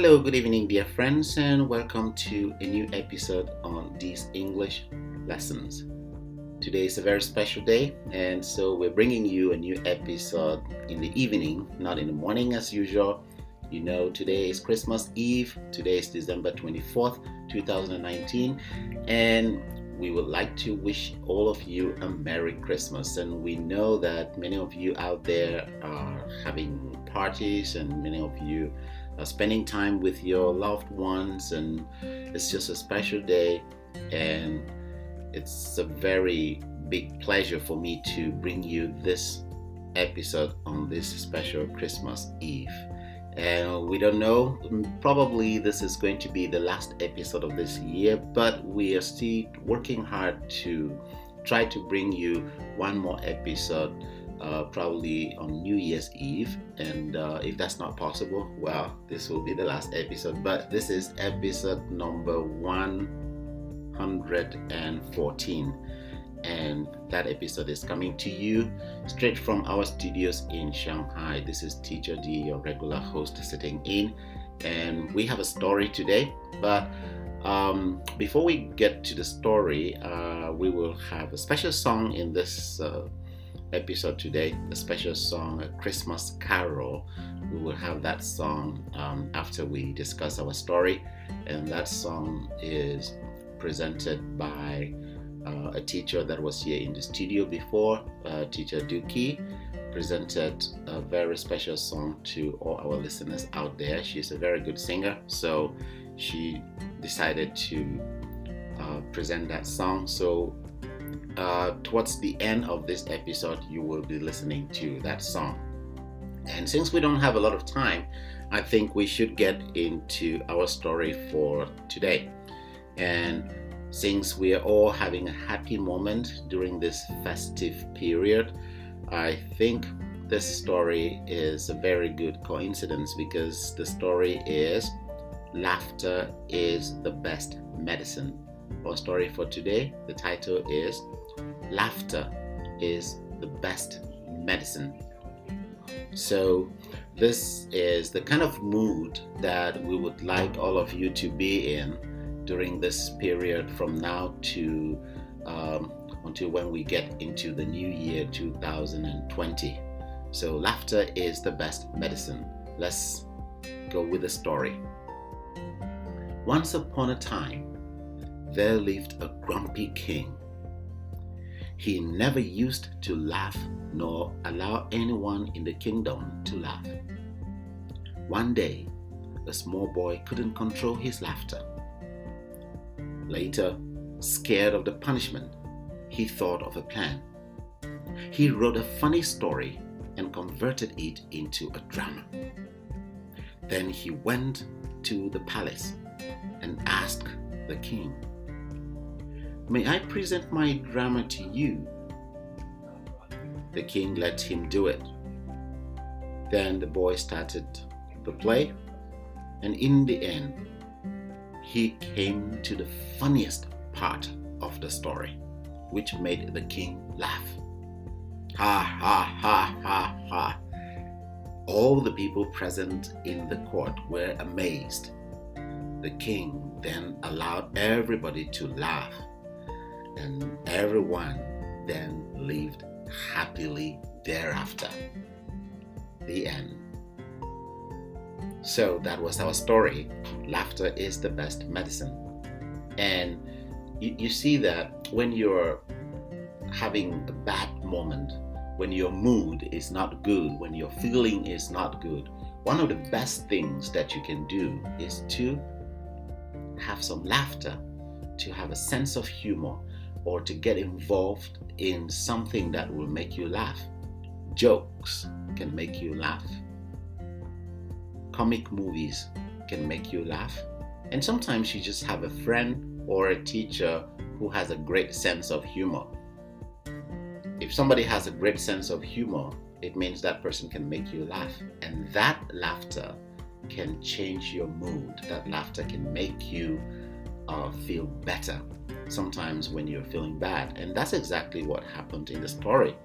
Hello, good evening, dear friends, and welcome to a new episode on these English lessons. Today is a very special day, and so we're bringing you a new episode in the evening, not in the morning as usual. You know, today is Christmas Eve, today is December 24th, 2019, and we would like to wish all of you a Merry Christmas. And we know that many of you out there are having parties, and many of you Uh, spending time with your loved ones, and it's just a special day. And it's a very big pleasure for me to bring you this episode on this special Christmas Eve and we don't know mm, probably this is going to be the last episode of this year but we are still working hard to try to bring you one more episode uh, probably on new year's eve and uh, if that's not possible well this will be the last episode but this is episode number 114 and that episode is coming to you straight from our studios in Shanghai. This is Teacher D, your regular host, sitting in, and we have a story today. But um, before we get to the story, uh, we will have a special song in this uh, episode today, a special song, a Christmas carol. We will have that song um, after we discuss our story, and that song is presented by uh, a teacher that was here in the studio before, uh, teacher Duki, presented a very special song to all our listeners out there. She's a very good singer, so she decided to uh, present that song. So, uh, towards the end of this episode, you will be listening to that song. And since we don't have a lot of time, I think we should get into our story for today. And since we are all having a happy moment during this festive period, I think this story is a very good coincidence because the story is Laughter is the Best Medicine. Our story for today, the title is Laughter is the Best Medicine. So, this is the kind of mood that we would like all of you to be in during this period from now to um, until when we get into the new year 2020. So, laughter is the best medicine. Let's go with the story. Once upon a time, there lived a grumpy king. He never used to laugh nor allow anyone in the kingdom to laugh. One day, a small boy couldn't control his laughter. Later, scared of the punishment, he thought of a plan. He wrote a funny story and converted it into a drama. Then he went to the palace and asked the king, May I present my drama to you? The king let him do it. Then the boy started the play, and in the end, he came to the funniest part of the story, which made the king laugh. Ha ha ha ha ha. All the people present in the court were amazed. The king then allowed everybody to laugh, and everyone then lived happily thereafter. The end. So that was our story. Laughter is the best medicine. And you, you see that when you're having a bad moment, when your mood is not good, when your feeling is not good, one of the best things that you can do is to have some laughter, to have a sense of humor, or to get involved in something that will make you laugh. Jokes can make you laugh comic movies can make you laugh. And sometimes you just have a friend or a teacher who has a great sense of humor. If somebody has a great sense of humor, it means that person can make you laugh. And that laughter can change your mood. That laughter can make you uh, feel better sometimes when you're feeling bad. And that's exactly what happened in the story.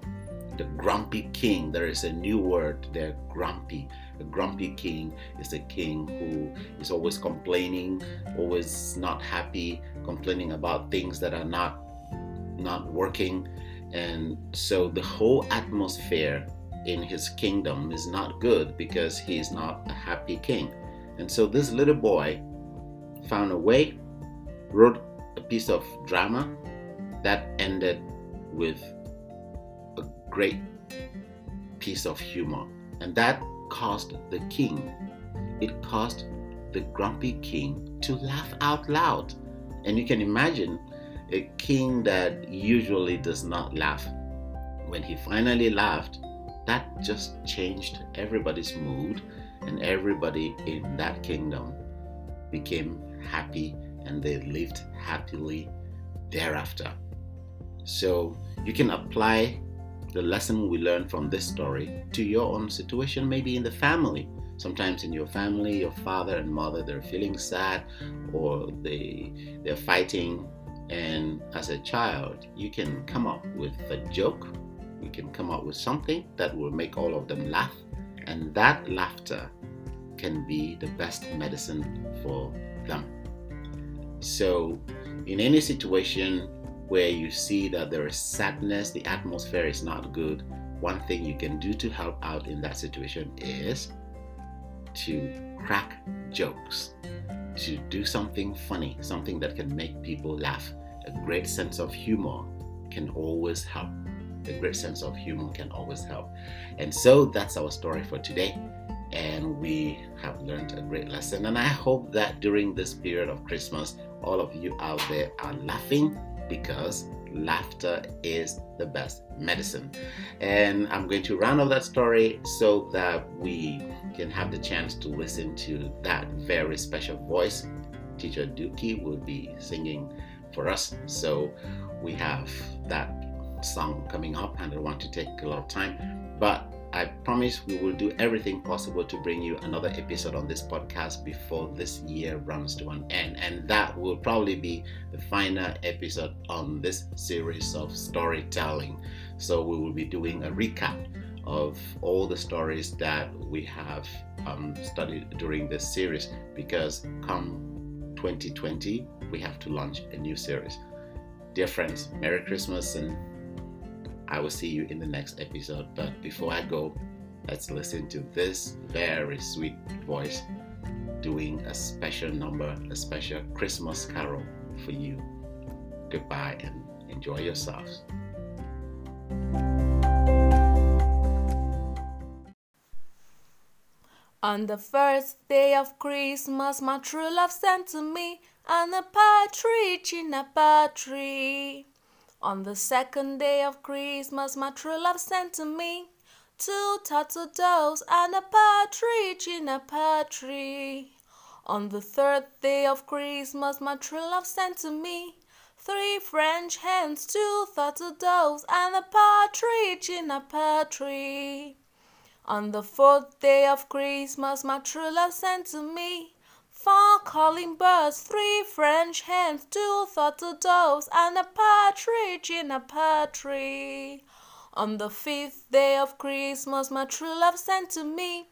the grumpy king. There is a new word there, grumpy. A grumpy king is a king who is always complaining, always not happy, complaining about things that are not not working. And so the whole atmosphere in his kingdom is not good because he's not a happy king. And so this little boy found a way, wrote a piece of drama that ended with a great piece of humor. And that caused the king, it caused the grumpy king to laugh out loud. And you can imagine a king that usually does not laugh. When he finally laughed, that just changed everybody's mood, and everybody in that kingdom became happy and they lived happily thereafter. So you can apply the lesson we learned from this story to your own situation, maybe in the family. Sometimes in your family, your father and mother they're feeling sad or they they're fighting and as a child, you can come up with a joke, you can come up with something that will make all of them laugh, and that laughter can be the best medicine for them. So, in any situation where you see that there is sadness, the atmosphere is not good, one thing you can do to help out in that situation is to crack jokes to do something funny, something that can make people laugh. A great sense of humor can always help. A great sense of humor can always help. And so that's our story for today. And we have learned a great lesson. And I hope that during this period of Christmas, all of you out there are laughing because laughter is the best medicine. And I'm going to round off that story so that we can have the chance to listen to that very special voice. Teacher Dookie will be singing for us. So we have that song coming up, and I want to take a lot of time. But promise we will do everything possible to bring you another episode on this podcast before this year runs to an end. And that will probably be the final episode on this series of storytelling. So we will be doing a recap of all the stories that we have um, studied during this series because come 2020 we have to launch a new series. Dear friends, Merry Christmas and I will see you in the next episode. But before I go, let's listen to this very sweet voice doing a special number, a special Christmas carol for you. Goodbye and enjoy yourselves. On the first day of Christmas, my true love sent to me on a partridge in a pear tree. On the second day of Christmas, my true love sent to me two turtle doves and a partridge in a pear tree. On the third day of Christmas, my true love sent to me three French hens, two turtle doves, and a partridge in a pear tree. On the fourth day of Christmas, my true love sent to me four calling birds, three French hens, two turtle doves, and a partridge in a pear tree. On the fifth day of Christmas, my true love sent to me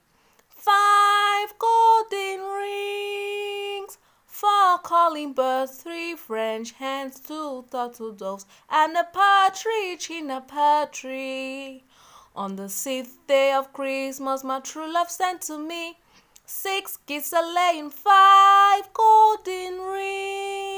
five golden rings, four calling birds, three French hens, two turtle doves, and a partridge in a pear tree. On the sixth day of Christmas, my true love sent to me six geese a laying, five golden rings,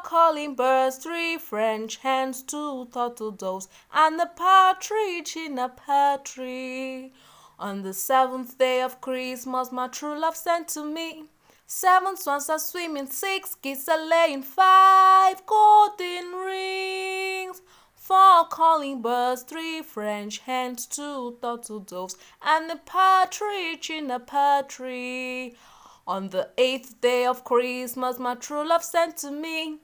calling birds, three French hens, two turtle doves, and a partridge in a pear tree. On the seventh day of Christmas, my true love sent to me. Seven swans are swimming, six geese are laying, five golden rings, four calling birds, three French hens, two turtle doves, and a partridge in a pear tree. On the eighth day of Christmas, my true love sent to me.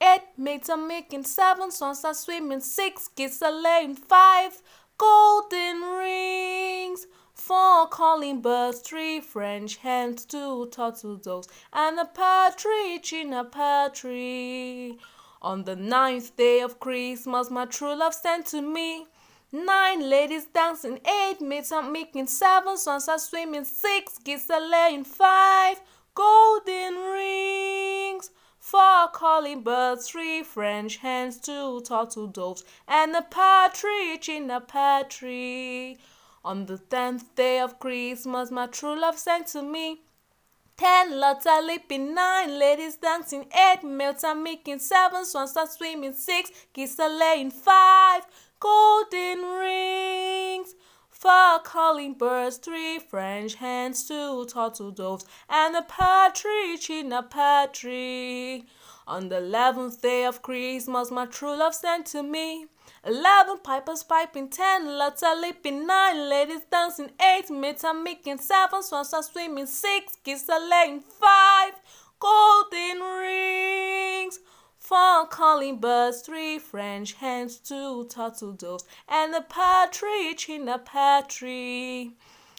Eight maids are making, seven swans are swimming, six geese are laying, five golden rings. Four calling birds, three French hens, two turtle doves, and a partridge in a pear tree. On the ninth day of Christmas, my true love sent to me Nine ladies dancing, eight maids are making, seven swans are swimming, six geese are laying, five golden rings, four calling birds, three French hens, two turtle doves, and a partridge in a pear tree. On the tenth day of Christmas, my true love sent to me. Ten lots are leaping, nine ladies dancing, eight maids are making, seven swans are swimming, six geese are laying, five golden rings. Four calling birds, three French hens, two turtle doves, and a partridge in a pear tree. On the eleventh day of Christmas, my true love sent to me. Eleven pipers piping, ten lots are leaping, nine ladies dancing, eight maids are making, seven swans are swimming, six geese are laying, five golden rings. Four calling birds, three French hens, two turtle doves, and a partridge in a pear tree.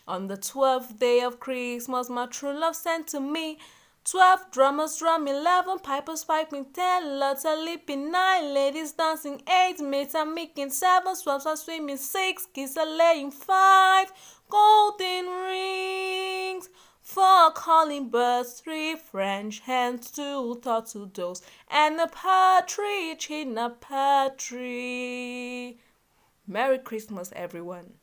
On the twelfth day of Christmas, my true love sent to me. Twelve drummers drum, eleven pipers piping, ten lots are leaping, nine ladies dancing, eight maids are making, seven swans are swimming, six geese are laying, five golden rings. Four calling birds, three French hens, two turtle doves, and a partridge in a pear tree. Merry Christmas, everyone.